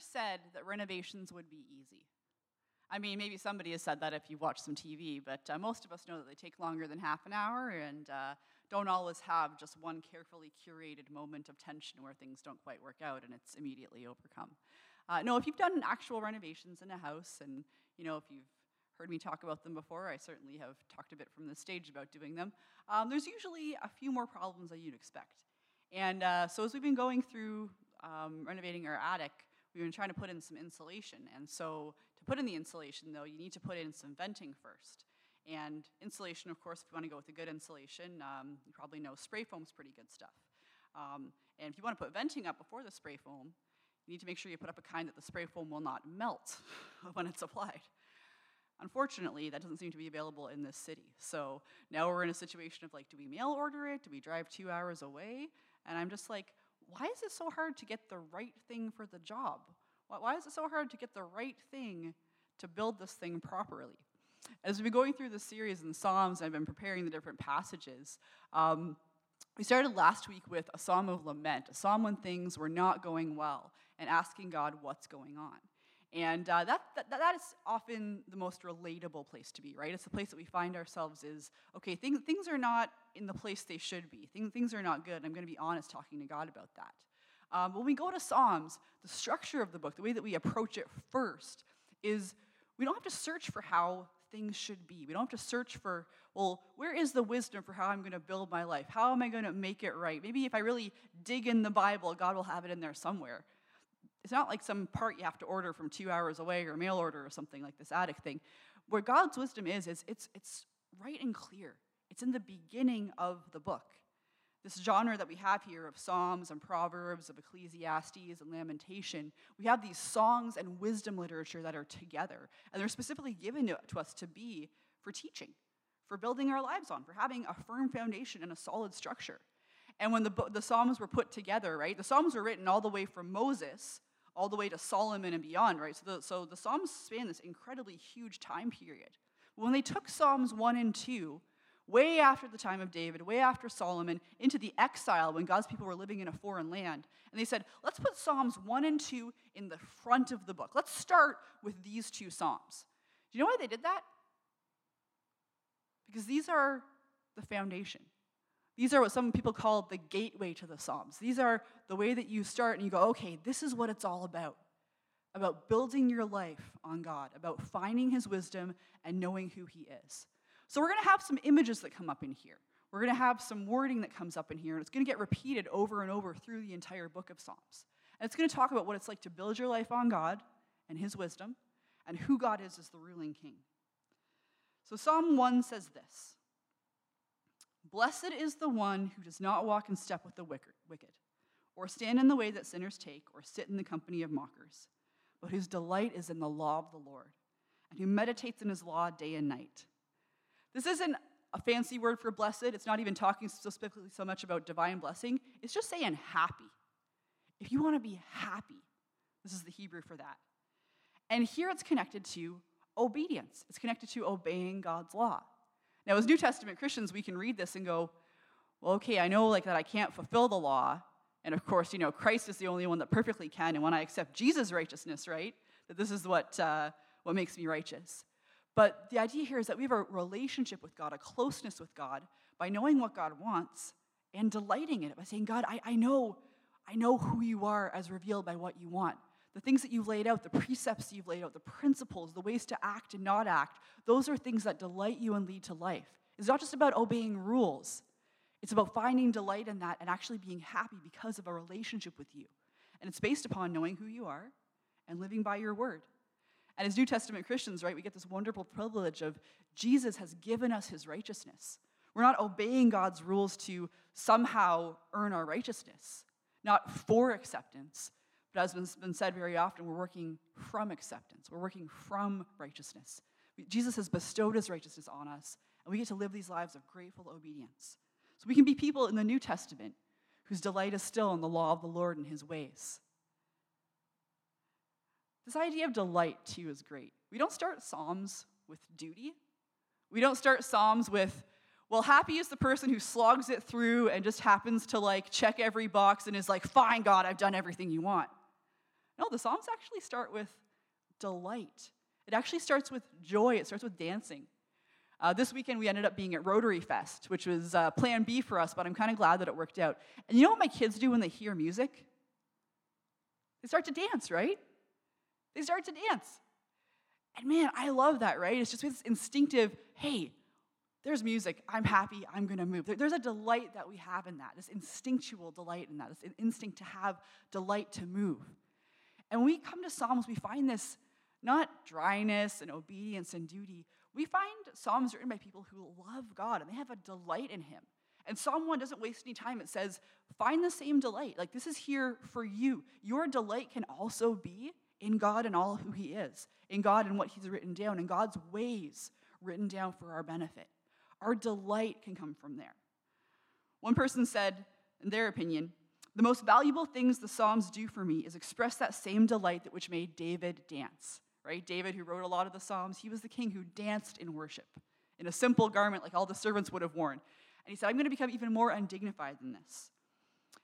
said that renovations would be easy? I mean, maybe somebody has said that if you've watched some TV, but uh, most of us know that they take longer than half an hour and uh, don't always have just one carefully curated moment of tension where things don't quite work out and it's immediately overcome. Uh, no, if you've done actual renovations in a house and, you know, if you've heard me talk about them before, I certainly have talked a bit from the stage about doing them, um, there's usually a few more problems than you'd expect. And uh, so as we've been going through um, renovating our attic, we've been trying to put in some insulation. And so to put in the insulation, though, you need to put in some venting first. And insulation, of course, if you want to go with a good insulation, um, you probably know spray foam's pretty good stuff. Um, and if you want to put venting up before the spray foam, you need to make sure you put up a kind that the spray foam will not melt when it's applied. Unfortunately, that doesn't seem to be available in this city. So now we're in a situation of like, do we mail order it? Do we drive two hours away? And I'm just like, why is it so hard to get the right thing for the job? Why is it so hard to get the right thing to build this thing properly? As we've been going through the series in Psalms, I've been preparing the different passages. Um, we started last week with a psalm of lament, a psalm when things were not going well, and asking God what's going on. And uh, that, that, that is often the most relatable place to be, right? It's the place that we find ourselves is, okay, things, things are not in the place they should be. Things, things are not good. I'm going to be honest talking to God about that. Um, when we go to Psalms, the structure of the book, the way that we approach it first, is we don't have to search for how things should be. We don't have to search for, well, where is the wisdom for how I'm going to build my life? How am I going to make it right? Maybe if I really dig in the Bible, God will have it in there somewhere. It's not like some part you have to order from two hours away or mail order or something like this attic thing. Where God's wisdom is, is it's, it's right and clear. It's in the beginning of the book. This genre that we have here of Psalms and Proverbs, of Ecclesiastes and Lamentation, we have these songs and wisdom literature that are together. And they're specifically given to us to be for teaching, for building our lives on, for having a firm foundation and a solid structure. And when the, the Psalms were put together, right, the Psalms were written all the way from Moses all the way to Solomon and beyond, right? So the, so the Psalms span this incredibly huge time period. When they took Psalms 1 and 2, way after the time of David, way after Solomon, into the exile when God's people were living in a foreign land, and they said, let's put Psalms 1 and 2 in the front of the book. Let's start with these two Psalms. Do you know why they did that? Because these are the foundation. These are what some people call the gateway to the Psalms. These are the way that you start and you go, okay, this is what it's all about. About building your life on God, about finding His wisdom and knowing who He is. So, we're going to have some images that come up in here. We're going to have some wording that comes up in here, and it's going to get repeated over and over through the entire book of Psalms. And it's going to talk about what it's like to build your life on God and His wisdom, and who God is as the ruling king. So, Psalm 1 says this Blessed is the one who does not walk in step with the wicked, or stand in the way that sinners take, or sit in the company of mockers, but whose delight is in the law of the Lord, and who meditates in his law day and night. This isn't a fancy word for blessed. It's not even talking specifically so much about divine blessing. It's just saying happy. If you want to be happy, this is the Hebrew for that. And here it's connected to obedience, it's connected to obeying God's law. Now, as New Testament Christians, we can read this and go, well, okay, I know like that I can't fulfill the law. And of course, you know, Christ is the only one that perfectly can. And when I accept Jesus' righteousness, right, that this is what, uh, what makes me righteous. But the idea here is that we have a relationship with God, a closeness with God, by knowing what God wants and delighting in it, by saying, God, I, I know, I know who you are as revealed by what you want the things that you've laid out, the precepts you've laid out, the principles, the ways to act and not act, those are things that delight you and lead to life. It's not just about obeying rules, it's about finding delight in that and actually being happy because of a relationship with you. And it's based upon knowing who you are and living by your word. And as New Testament Christians, right, we get this wonderful privilege of Jesus has given us his righteousness. We're not obeying God's rules to somehow earn our righteousness, not for acceptance, as has been said very often, we're working from acceptance, we're working from righteousness. Jesus has bestowed his righteousness on us, and we get to live these lives of grateful obedience. So we can be people in the New Testament whose delight is still in the law of the Lord and his ways. This idea of delight, too, is great. We don't start Psalms with duty. We don't start Psalms with, well, happy is the person who slogs it through and just happens to like check every box and is like, fine, God, I've done everything you want. No, the Psalms actually start with delight. It actually starts with joy, it starts with dancing. Uh, this weekend, we ended up being at Rotary Fest, which was uh, plan B for us, but I'm kind of glad that it worked out. And you know what my kids do when they hear music? They start to dance, right? They start to dance. And man, I love that, right? It's just this instinctive, hey, there's music. I'm happy. I'm going to move. There's a delight that we have in that, this instinctual delight in that, this instinct to have delight to move. And when we come to Psalms, we find this not dryness and obedience and duty. We find Psalms written by people who love God and they have a delight in Him. And Psalm 1 doesn't waste any time. It says, find the same delight. Like, this is here for you. Your delight can also be in God and all who He is, in God and what He's written down, in God's ways written down for our benefit. Our delight can come from there. One person said, in their opinion, the most valuable things the Psalms do for me is express that same delight that which made David dance. Right? David, who wrote a lot of the Psalms, he was the king who danced in worship in a simple garment like all the servants would have worn. And he said, I'm going to become even more undignified than this.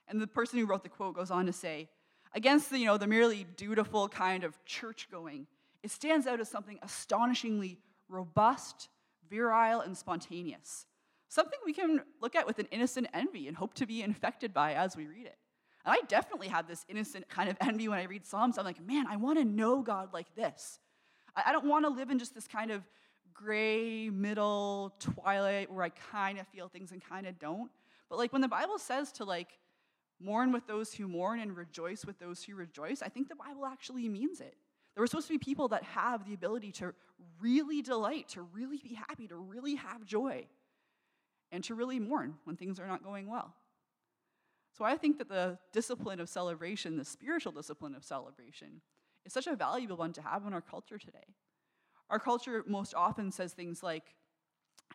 And the person who wrote the quote goes on to say, against the, you know, the merely dutiful kind of church going, it stands out as something astonishingly robust, virile, and spontaneous. Something we can look at with an innocent envy and hope to be infected by as we read it. And I definitely have this innocent kind of envy when I read Psalms. I'm like, man, I want to know God like this. I don't want to live in just this kind of gray, middle, twilight where I kind of feel things and kind of don't. But like when the Bible says to like mourn with those who mourn and rejoice with those who rejoice, I think the Bible actually means it. There were supposed to be people that have the ability to really delight, to really be happy, to really have joy, and to really mourn when things are not going well. So I think that the discipline of celebration, the spiritual discipline of celebration, is such a valuable one to have in our culture today. Our culture most often says things like,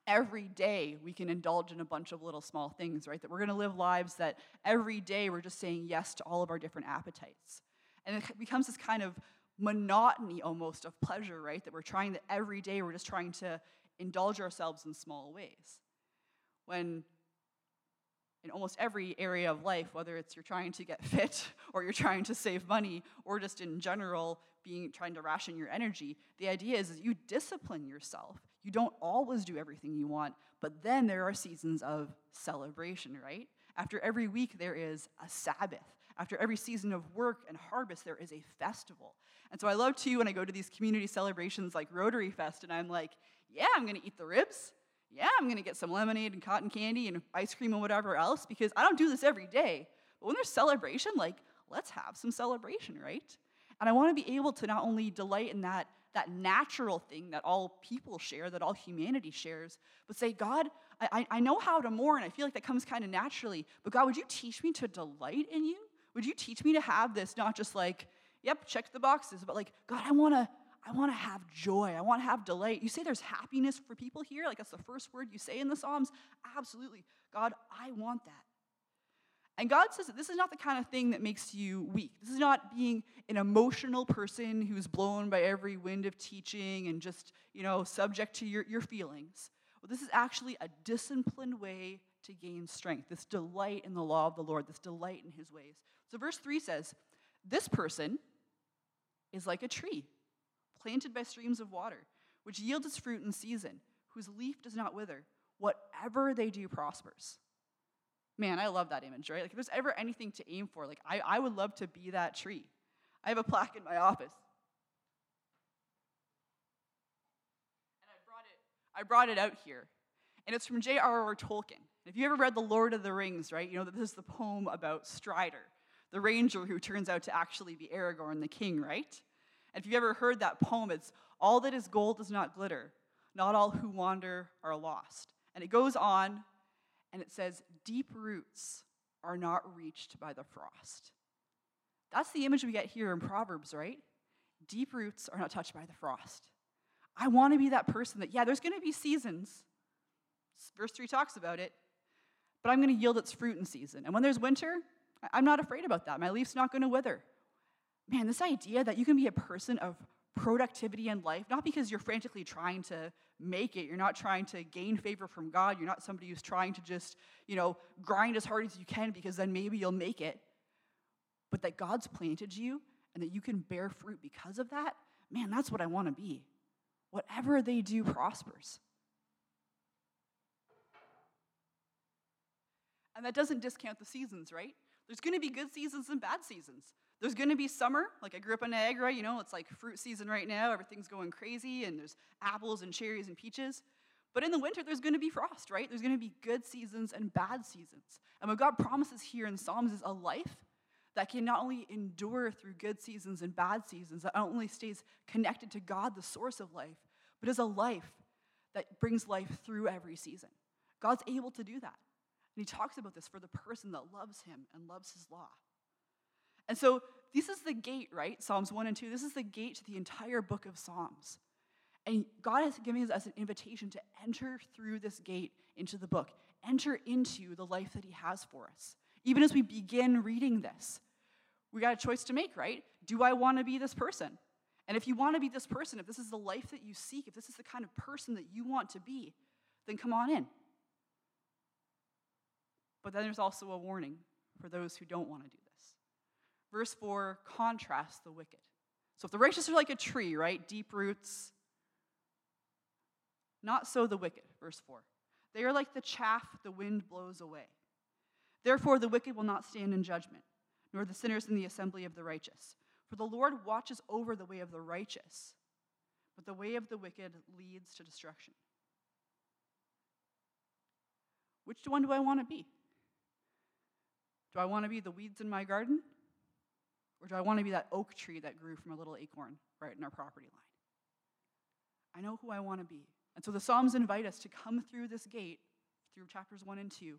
every day we can indulge in a bunch of little small things, right? That we're going to live lives that every day we're just saying yes to all of our different appetites. And it becomes this kind of monotony almost of pleasure, right? That we're trying that every day we're just trying to indulge ourselves in small ways. When in almost every area of life, whether it's you're trying to get fit or you're trying to save money or just in general being trying to ration your energy, the idea is, is you discipline yourself. You don't always do everything you want, but then there are seasons of celebration, right? After every week there is a Sabbath. After every season of work and harvest there is a festival. And so I love too when I go to these community celebrations like Rotary Fest and I'm like, yeah, I'm to eat the ribs yeah, I'm going to get some lemonade and cotton candy and ice cream and whatever else because I don't do this every day. But when there's celebration, like, let's have some celebration, right? And I want to be able to not only delight in that, that natural thing that all people share, that all humanity shares, but say, God, I, I know how to mourn. I feel like that comes kind of naturally. But God, would you teach me to delight in you? Would you teach me to have this, not just like, yep, check the boxes, but like, God, I want to I want to have joy. I want to have delight. You say there's happiness for people here? Like that's the first word you say in the Psalms? Absolutely. God, I want that. And God says that this is not the kind of thing that makes you weak. This is not being an emotional person who's blown by every wind of teaching and just, you know, subject to your, your feelings. Well, this is actually a disciplined way to gain strength, this delight in the law of the Lord, this delight in his ways. So, verse 3 says, This person is like a tree planted by streams of water, which yields its fruit in season, whose leaf does not wither. Whatever they do prospers. Man, I love that image, right? Like, if there's ever anything to aim for, like, I, I would love to be that tree. I have a plaque in my office. And I brought it, I brought it out here. And it's from J.R.R. Tolkien. If you ever read The Lord of the Rings, right, you know that this is the poem about Strider, the ranger who turns out to actually be Aragorn the king, right? And if you've ever heard that poem, it's all that is gold does not glitter, not all who wander are lost. And it goes on and it says, deep roots are not reached by the frost. That's the image we get here in Proverbs, right? Deep roots are not touched by the frost. I want to be that person that, yeah, there's going to be seasons. Verse 3 talks about it, but I'm going to yield its fruit in season. And when there's winter, I'm not afraid about that. My leaf's not going to wither man, this idea that you can be a person of productivity in life, not because you're frantically trying to make it, you're not trying to gain favor from God, you're not somebody who's trying to just, you know, grind as hard as you can because then maybe you'll make it, but that God's planted you and that you can bear fruit because of that, man, that's what I want to be. Whatever they do prospers. And that doesn't discount the seasons, right? There's going to be good seasons and bad seasons. There's going to be summer. Like I grew up in Niagara, you know, it's like fruit season right now. Everything's going crazy, and there's apples and cherries and peaches. But in the winter, there's going to be frost, right? There's going to be good seasons and bad seasons. And what God promises here in Psalms is a life that can not only endure through good seasons and bad seasons, that not only stays connected to God, the source of life, but is a life that brings life through every season. God's able to do that. And he talks about this for the person that loves him and loves his law. And so this is the gate, right? Psalms 1 and 2. This is the gate to the entire book of Psalms. And God has given us an invitation to enter through this gate into the book, enter into the life that He has for us. Even as we begin reading this, we got a choice to make, right? Do I want to be this person? And if you want to be this person, if this is the life that you seek, if this is the kind of person that you want to be, then come on in. But then there's also a warning for those who don't want to do this. Verse 4 contrasts the wicked. So if the righteous are like a tree, right? Deep roots. Not so the wicked, verse 4. They are like the chaff the wind blows away. Therefore, the wicked will not stand in judgment, nor the sinners in the assembly of the righteous. For the Lord watches over the way of the righteous, but the way of the wicked leads to destruction. Which one do I want to be? Do I want to be the weeds in my garden? Or do I want to be that oak tree that grew from a little acorn right in our property line? I know who I want to be. And so the Psalms invite us to come through this gate, through chapters 1 and 2,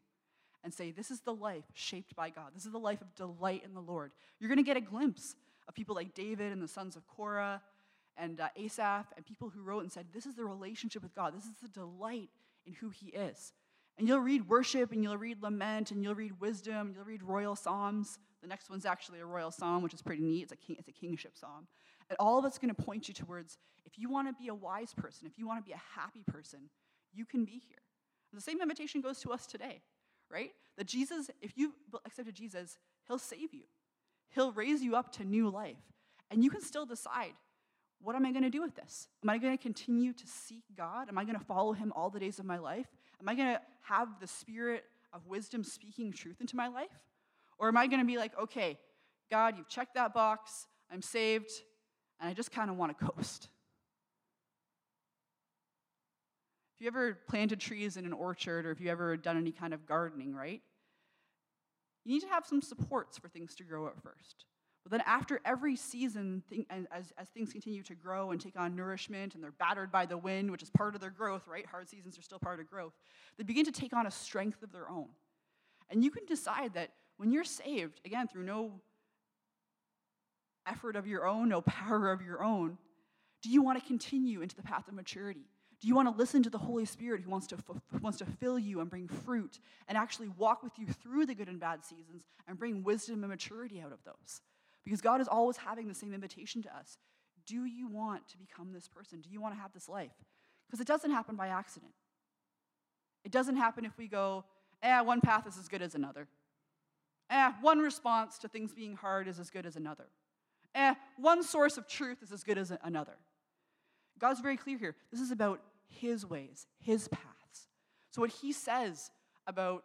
and say, This is the life shaped by God. This is the life of delight in the Lord. You're going to get a glimpse of people like David and the sons of Korah and uh, Asaph and people who wrote and said, This is the relationship with God. This is the delight in who He is. And you'll read worship and you'll read lament and you'll read wisdom and you'll read royal psalms. The next one's actually a royal psalm, which is pretty neat. It's a, king, it's a kingship psalm. And all of it's going to point you towards if you want to be a wise person, if you want to be a happy person, you can be here. The same invitation goes to us today, right? That Jesus, if you accepted Jesus, he'll save you, he'll raise you up to new life. And you can still decide what am I going to do with this? Am I going to continue to seek God? Am I going to follow him all the days of my life? Am I going to have the spirit of wisdom speaking truth into my life? Or am I going to be like, okay, God, you've checked that box, I'm saved, and I just kind of want to coast? If you ever planted trees in an orchard or if you ever done any kind of gardening, right? You need to have some supports for things to grow at first. But then after every season, as, as things continue to grow and take on nourishment and they're battered by the wind, which is part of their growth, right? Hard seasons are still part of growth. They begin to take on a strength of their own. And you can decide that when you're saved, again, through no effort of your own, no power of your own, do you want to continue into the path of maturity? Do you want to listen to the Holy Spirit who wants to, who wants to fill you and bring fruit and actually walk with you through the good and bad seasons and bring wisdom and maturity out of those? Because God is always having the same invitation to us. Do you want to become this person? Do you want to have this life? Because it doesn't happen by accident. It doesn't happen if we go, eh, one path is as good as another. Eh, one response to things being hard is as good as another. Eh, one source of truth is as good as another. God's very clear here. This is about His ways, His paths. So, what He says about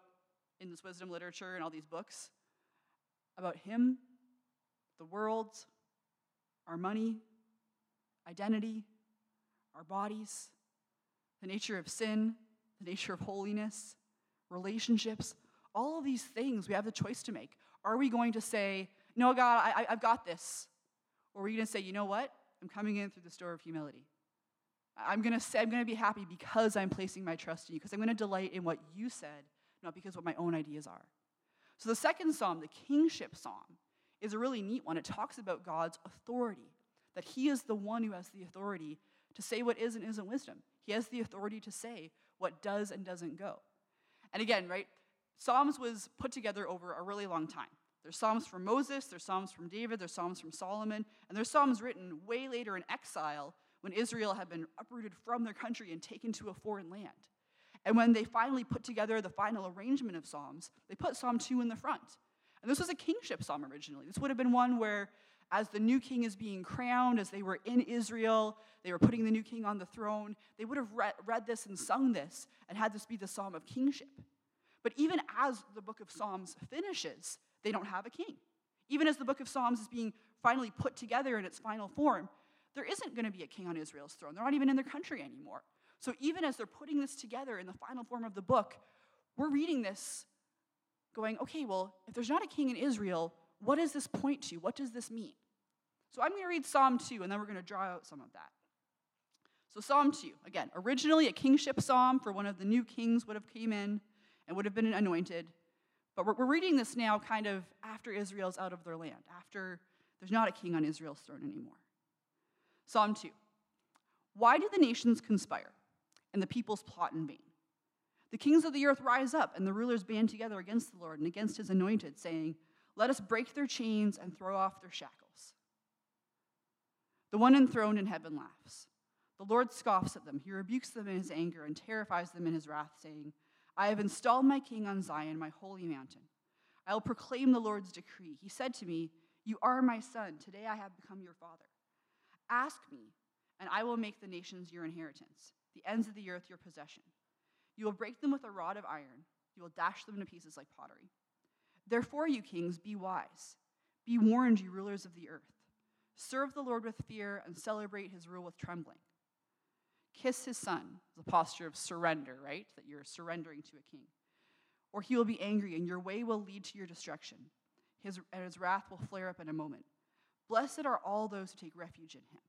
in this wisdom literature and all these books about Him the world, our money, identity, our bodies, the nature of sin, the nature of holiness, relationships, all of these things we have the choice to make. Are we going to say, No, God, I, have got this? Or are we going to say, You know what? I'm coming in through the door of humility. I'm going to say, I'm going to be happy because I'm placing my trust in you, because I'm going to delight in what you said, not because what my own ideas are. So the second psalm, the kingship psalm, is a really neat one. It talks about God's authority, that He is the one who has the authority to say what is and isn't wisdom. He has the authority to say what does and doesn't go. And again, right, Psalms was put together over a really long time. There's Psalms from Moses, there's Psalms from David, there's Psalms from Solomon, and there's Psalms written way later in exile when Israel had been uprooted from their country and taken to a foreign land. And when they finally put together the final arrangement of Psalms, they put Psalm 2 in the front. And this was a kingship psalm originally. This would have been one where as the new king is being crowned, as they were in Israel, they were putting the new king on the throne, they would have read, read this and sung this and had this be the psalm of kingship. But even as the book of Psalms finishes, they don't have a king. Even as the book of Psalms is being finally put together in its final form, there isn't going to be a king on Israel's throne. They're not even in their country anymore. So even as they're putting this together in the final form of the book, we're reading this going, okay, well, if there's not a king in Israel, what does this point to? What does this mean? So I'm going to read Psalm 2, and then we're going to draw out some of that. So Psalm 2, again, originally a kingship psalm for one of the new kings would have came in and would have been anointed. But we're, reading this now kind of after Israel's out of their land, after there's not a king on Israel's throne anymore. Psalm 2. Why do the nations conspire and the peoples plot in vain? The kings of the earth rise up, and the rulers band together against the Lord and against his anointed, saying, Let us break their chains and throw off their shackles. The one enthroned in heaven laughs. The Lord scoffs at them. He rebukes them in his anger and terrifies them in his wrath, saying, I have installed my king on Zion, my holy mountain. I will proclaim the Lord's decree. He said to me, You are my son. Today I have become your father. Ask me, and I will make the nations your inheritance, the ends of the earth your possession. You will break them with a rod of iron, you will dash them to pieces like pottery. Therefore, you kings, be wise. Be warned, you rulers of the earth. Serve the Lord with fear and celebrate his rule with trembling. Kiss his son, the posture of surrender, right? That you're surrendering to a king. Or he will be angry, and your way will lead to your destruction. His, and his wrath will flare up in a moment. Blessed are all those who take refuge in him.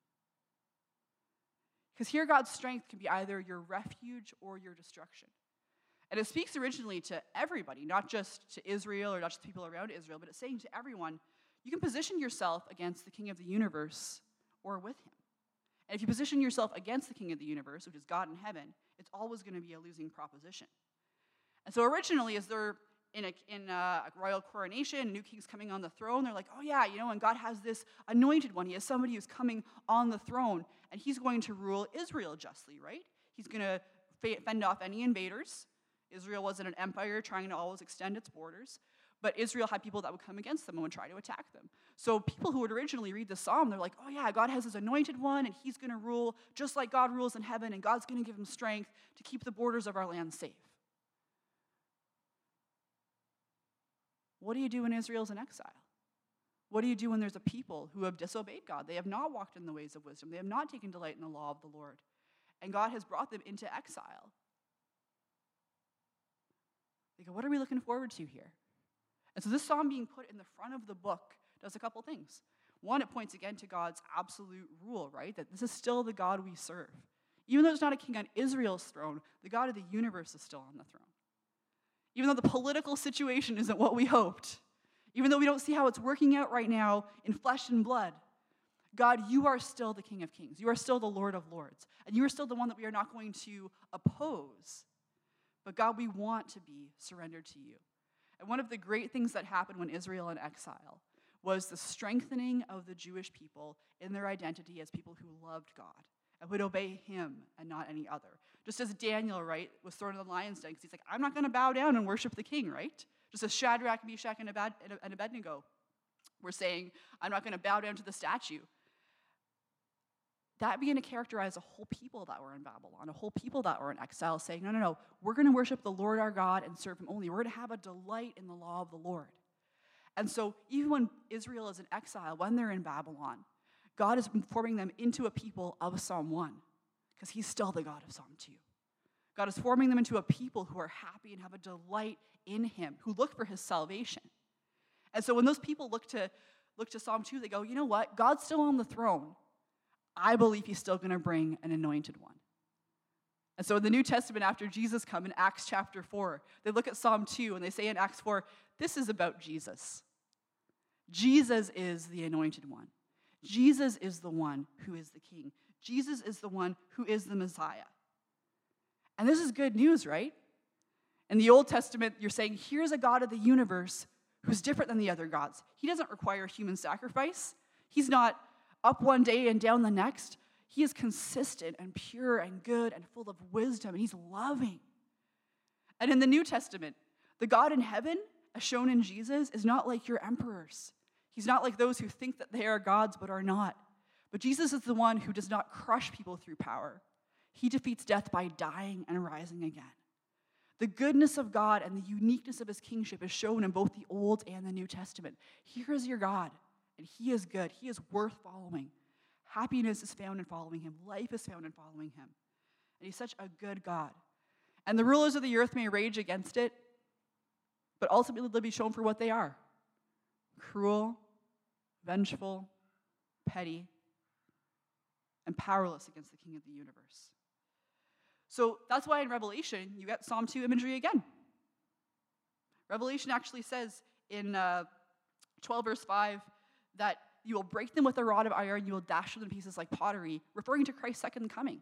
Because here, God's strength can be either your refuge or your destruction. And it speaks originally to everybody, not just to Israel or not just people around Israel, but it's saying to everyone, you can position yourself against the king of the universe or with him. And if you position yourself against the king of the universe, which is God in heaven, it's always going to be a losing proposition. And so originally, as they're in a, in a royal coronation, new king's coming on the throne, they're like, oh yeah, you know, and God has this anointed one. He has somebody who's coming on the throne, and he's going to rule Israel justly, right? He's going to fend off any invaders. Israel wasn't an empire trying to always extend its borders, but Israel had people that would come against them and would try to attack them. So people who would originally read the psalm, they're like, oh yeah, God has his anointed one, and he's going to rule just like God rules in heaven, and God's going to give him strength to keep the borders of our land safe. What do you do when Israel's in exile? What do you do when there's a people who have disobeyed God? They have not walked in the ways of wisdom. They have not taken delight in the law of the Lord. And God has brought them into exile. They go, what are we looking forward to here? And so this psalm being put in the front of the book does a couple things. One, it points again to God's absolute rule, right? That this is still the God we serve. Even though there's not a king on Israel's throne, the God of the universe is still on the throne. Even though the political situation isn't what we hoped, even though we don't see how it's working out right now in flesh and blood, God, you are still the King of Kings. You are still the Lord of Lords. And you are still the one that we are not going to oppose. But God, we want to be surrendered to you. And one of the great things that happened when Israel in exile was the strengthening of the Jewish people in their identity as people who loved God and would obey him and not any other. Just as Daniel, right, was thrown in the lion's den because he's like, I'm not going to bow down and worship the king, right? Just as Shadrach, Meshach, and Abednego were saying, I'm not going to bow down to the statue. That began to characterize a whole people that were in Babylon, a whole people that were in exile, saying, No, no, no, we're going to worship the Lord our God and serve him only. We're going to have a delight in the law of the Lord. And so, even when Israel is in exile, when they're in Babylon, God is forming them into a people of Psalm 1, because he's still the God of Psalm 2. God is forming them into a people who are happy and have a delight in him, who look for his salvation. And so when those people look to look to Psalm 2, they go, you know what? God's still on the throne. I believe he's still going to bring an anointed one. And so in the New Testament, after Jesus come in Acts chapter 4, they look at Psalm 2 and they say in Acts 4, this is about Jesus. Jesus is the anointed one. Jesus is the one who is the king. Jesus is the one who is the Messiah. And this is good news, right? In the Old Testament, you're saying, here's a God of the universe who's different than the other gods. He doesn't require human sacrifice. He's not up one day and down the next. He is consistent and pure and good and full of wisdom, and he's loving. And in the New Testament, the God in heaven, as shown in Jesus, is not like your emperors. He's not like those who think that they are gods but are not. But Jesus is the one who does not crush people through power. He defeats death by dying and rising again. The goodness of God and the uniqueness of his kingship is shown in both the Old and the New Testament. Here is your God, and he is good. He is worth following. Happiness is found in following him, life is found in following him. And he's such a good God. And the rulers of the earth may rage against it, but ultimately they'll be shown for what they are cruel, vengeful, petty, and powerless against the king of the universe. So that's why in Revelation, you get Psalm 2 imagery again. Revelation actually says in uh, 12, verse 5, that you will break them with a rod of iron, you will dash them in pieces like pottery, referring to Christ's second coming.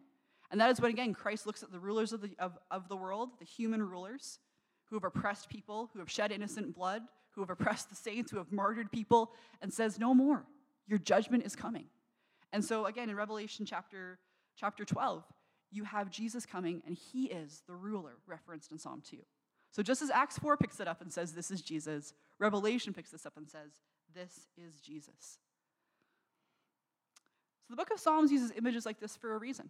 And that is when, again, Christ looks at the rulers of the, of, of the world, the human rulers, who have oppressed people, who have shed innocent blood, who have oppressed the saints, who have martyred people, and says, No more. Your judgment is coming. And so, again, in Revelation chapter, chapter 12, you have Jesus coming, and he is the ruler referenced in Psalm 2. So, just as Acts 4 picks it up and says, This is Jesus, Revelation picks this up and says, This is Jesus. So, the book of Psalms uses images like this for a reason.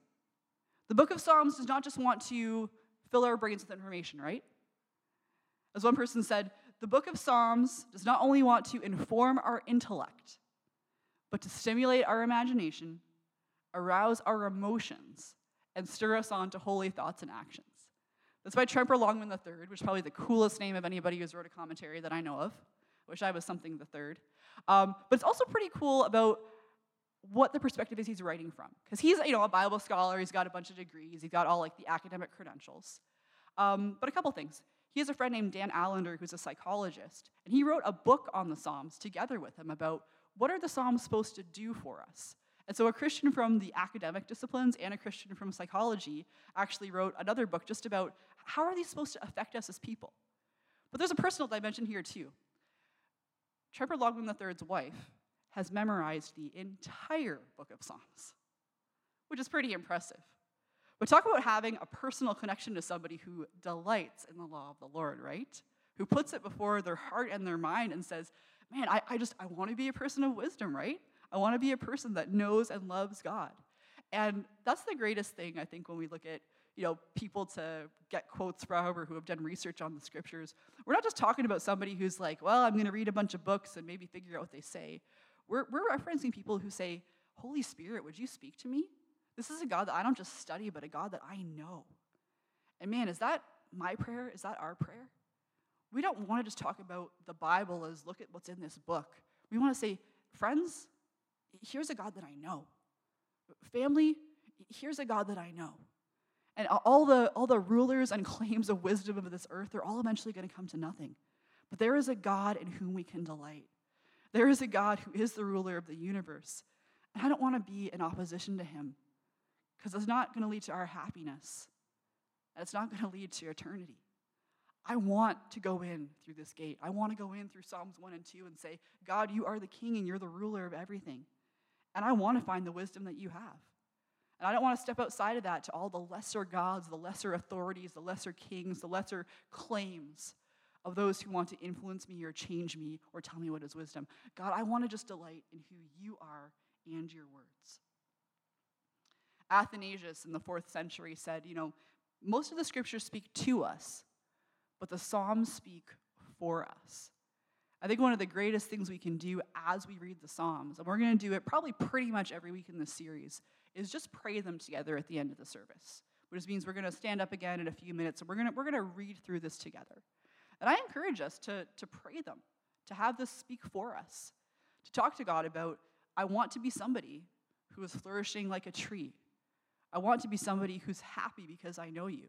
The book of Psalms does not just want to fill our brains with information, right? As one person said, the book of Psalms does not only want to inform our intellect, but to stimulate our imagination, arouse our emotions, and stir us on to holy thoughts and actions. That's by Tremper Longman III, which is probably the coolest name of anybody who's wrote a commentary that I know of. Wish I was something the third. Um, but it's also pretty cool about what the perspective is he's writing from. Because he's, you know, a Bible scholar, he's got a bunch of degrees, he's got all like the academic credentials. Um, but a couple things. He has a friend named Dan Allender who's a psychologist, and he wrote a book on the Psalms together with him about what are the Psalms supposed to do for us? And so a Christian from the academic disciplines and a Christian from psychology actually wrote another book just about how are these supposed to affect us as people? But there's a personal dimension here too. Tremper Longman III's wife has memorized the entire book of Psalms, which is pretty impressive. But talk about having a personal connection to somebody who delights in the law of the Lord, right? Who puts it before their heart and their mind and says, Man, I, I just I want to be a person of wisdom, right? I want to be a person that knows and loves God. And that's the greatest thing, I think, when we look at you know, people to get quotes from or who have done research on the scriptures. We're not just talking about somebody who's like, well, I'm going to read a bunch of books and maybe figure out what they say. We're, we're referencing people who say, Holy Spirit, would you speak to me? This is a God that I don't just study, but a God that I know. And man, is that my prayer? Is that our prayer? We don't want to just talk about the Bible as look at what's in this book. We want to say, friends, here's a God that I know. Family, here's a God that I know. And all the, all the rulers and claims of wisdom of this earth, they're all eventually going to come to nothing. But there is a God in whom we can delight. There is a God who is the ruler of the universe. And I don't want to be in opposition to him because it's not going to lead to our happiness. And it's not going to lead to eternity. I want to go in through this gate. I want to go in through Psalms 1 and 2 and say, God, you are the king and you're the ruler of everything. And I want to find the wisdom that you have. And I don't want to step outside of that to all the lesser gods, the lesser authorities, the lesser kings, the lesser claims of those who want to influence me or change me or tell me what is wisdom. God, I want to just delight in who you are and your words. Athanasius in the fourth century said, you know, most of the scriptures speak to us, but the Psalms speak for us. I think one of the greatest things we can do as we read the Psalms, and we're going to do it probably pretty much every week in this series, is just pray them together at the end of the service. Which means we're going to stand up again in a few minutes and we're going to, we're going to read through this together. And I encourage us to, to pray them, to have this speak for us, to talk to God about, I want to be somebody who is flourishing like a tree. I want to be somebody who's happy because I know you.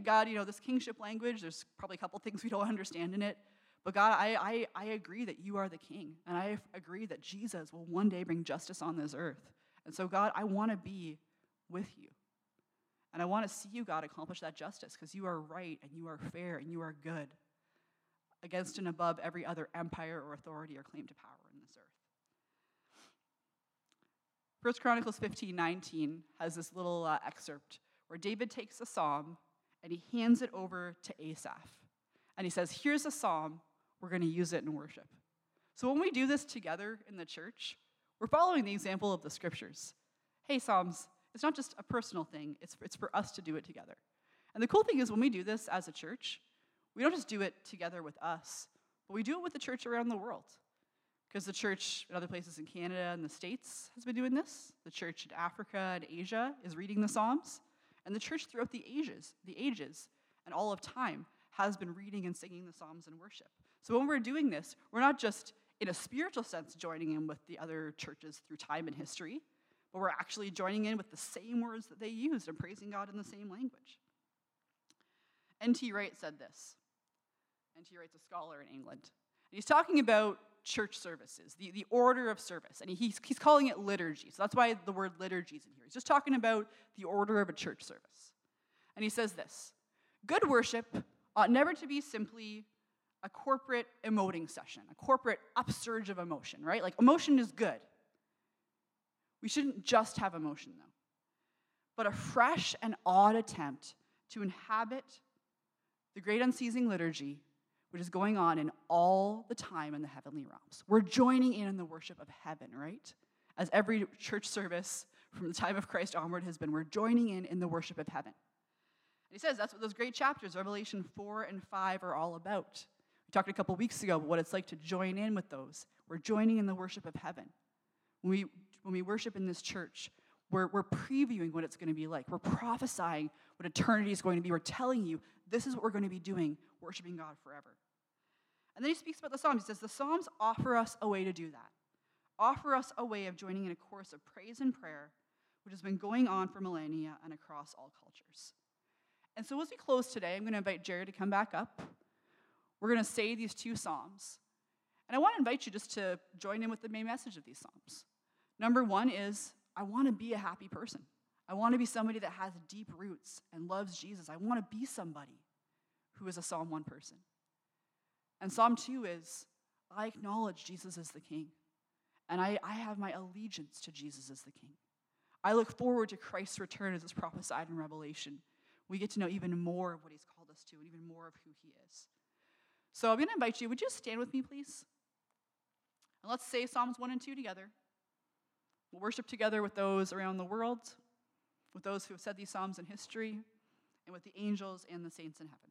God, you know, this kingship language, there's probably a couple things we don't understand in it. But God, I, I, I agree that you are the king. And I agree that Jesus will one day bring justice on this earth. And so, God, I want to be with you. And I want to see you, God, accomplish that justice because you are right and you are fair and you are good against and above every other empire or authority or claim to power in this earth. First Chronicles 15 19 has this little uh, excerpt where David takes a psalm and he hands it over to Asaph. And he says, Here's a psalm, we're going to use it in worship. So when we do this together in the church, we're following the example of the scriptures. Hey, Psalms, it's not just a personal thing, it's, it's for us to do it together. And the cool thing is, when we do this as a church, we don't just do it together with us, but we do it with the church around the world. Because the church in other places in Canada and the States has been doing this. The church in Africa and Asia is reading the Psalms. And the church throughout the ages, the ages, and all of time has been reading and singing the Psalms in worship. So when we're doing this, we're not just in a spiritual sense joining in with the other churches through time and history, but we're actually joining in with the same words that they used and praising God in the same language. N.T. Wright said this. N.T. Wright's a scholar in England. And he's talking about church services, the, the order of service. And he's, he's calling it liturgy. So that's why the word liturgy is in here. He's just talking about the order of a church service. And he says this Good worship ought never to be simply a corporate emoting session, a corporate upsurge of emotion, right? Like emotion is good. We shouldn't just have emotion, though, but a fresh and odd attempt to inhabit the great unceasing liturgy which is going on in all the time in the heavenly realms. We're joining in in the worship of heaven, right? As every church service from the time of Christ onward has been, we're joining in in the worship of heaven. And he says that's what those great chapters, Revelation 4 and 5, are all about. We talked a couple weeks ago about what it's like to join in with those. We're joining in the worship of heaven. When we, when we worship in this church, we're, we're previewing what it's going to be like. We're prophesying what eternity is going to be. We're telling you this is what we're going to be doing, worshiping God forever. And then he speaks about the Psalms. He says, The Psalms offer us a way to do that, offer us a way of joining in a course of praise and prayer, which has been going on for millennia and across all cultures. And so as we close today, I'm going to invite Jerry to come back up. We're going to say these two Psalms. And I want to invite you just to join in with the main message of these Psalms. Number one is I want to be a happy person. I want to be somebody that has deep roots and loves Jesus. I want to be somebody who is a Psalm 1 person. And Psalm 2 is I acknowledge Jesus as the King, and I, I have my allegiance to Jesus as the King. I look forward to Christ's return as is prophesied in Revelation. We get to know even more of what he's called us to and even more of who he is. So I'm going to invite you, would you stand with me, please? And let's say Psalms 1 and 2 together. We'll worship together with those around the world, with those who have said these Psalms in history, and with the angels and the saints in heaven.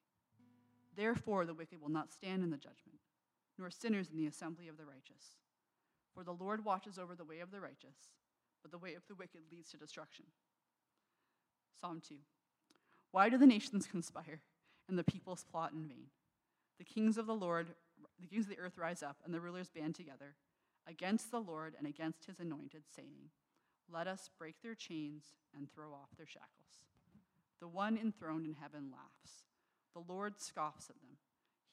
Therefore, the wicked will not stand in the judgment, nor sinners in the assembly of the righteous. For the Lord watches over the way of the righteous, but the way of the wicked leads to destruction. Psalm 2 Why do the nations conspire and the peoples plot in vain? The kings of the Lord, the kings of the earth rise up, and the rulers band together against the Lord and against his anointed, saying, Let us break their chains and throw off their shackles. The one enthroned in heaven laughs. The Lord scoffs at them.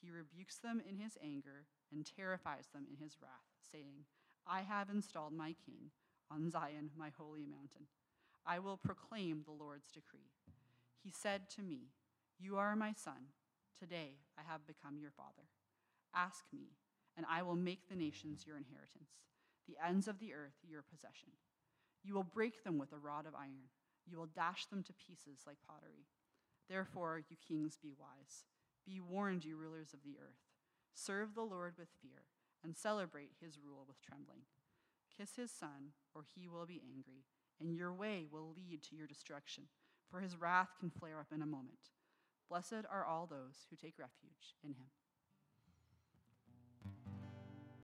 He rebukes them in his anger and terrifies them in his wrath, saying, I have installed my king on Zion, my holy mountain. I will proclaim the Lord's decree. He said to me, You are my son. Today I have become your father. Ask me, and I will make the nations your inheritance, the ends of the earth your possession. You will break them with a rod of iron. You will dash them to pieces like pottery. Therefore, you kings, be wise. Be warned, you rulers of the earth. Serve the Lord with fear, and celebrate his rule with trembling. Kiss his son, or he will be angry, and your way will lead to your destruction, for his wrath can flare up in a moment. Blessed are all those who take refuge in him.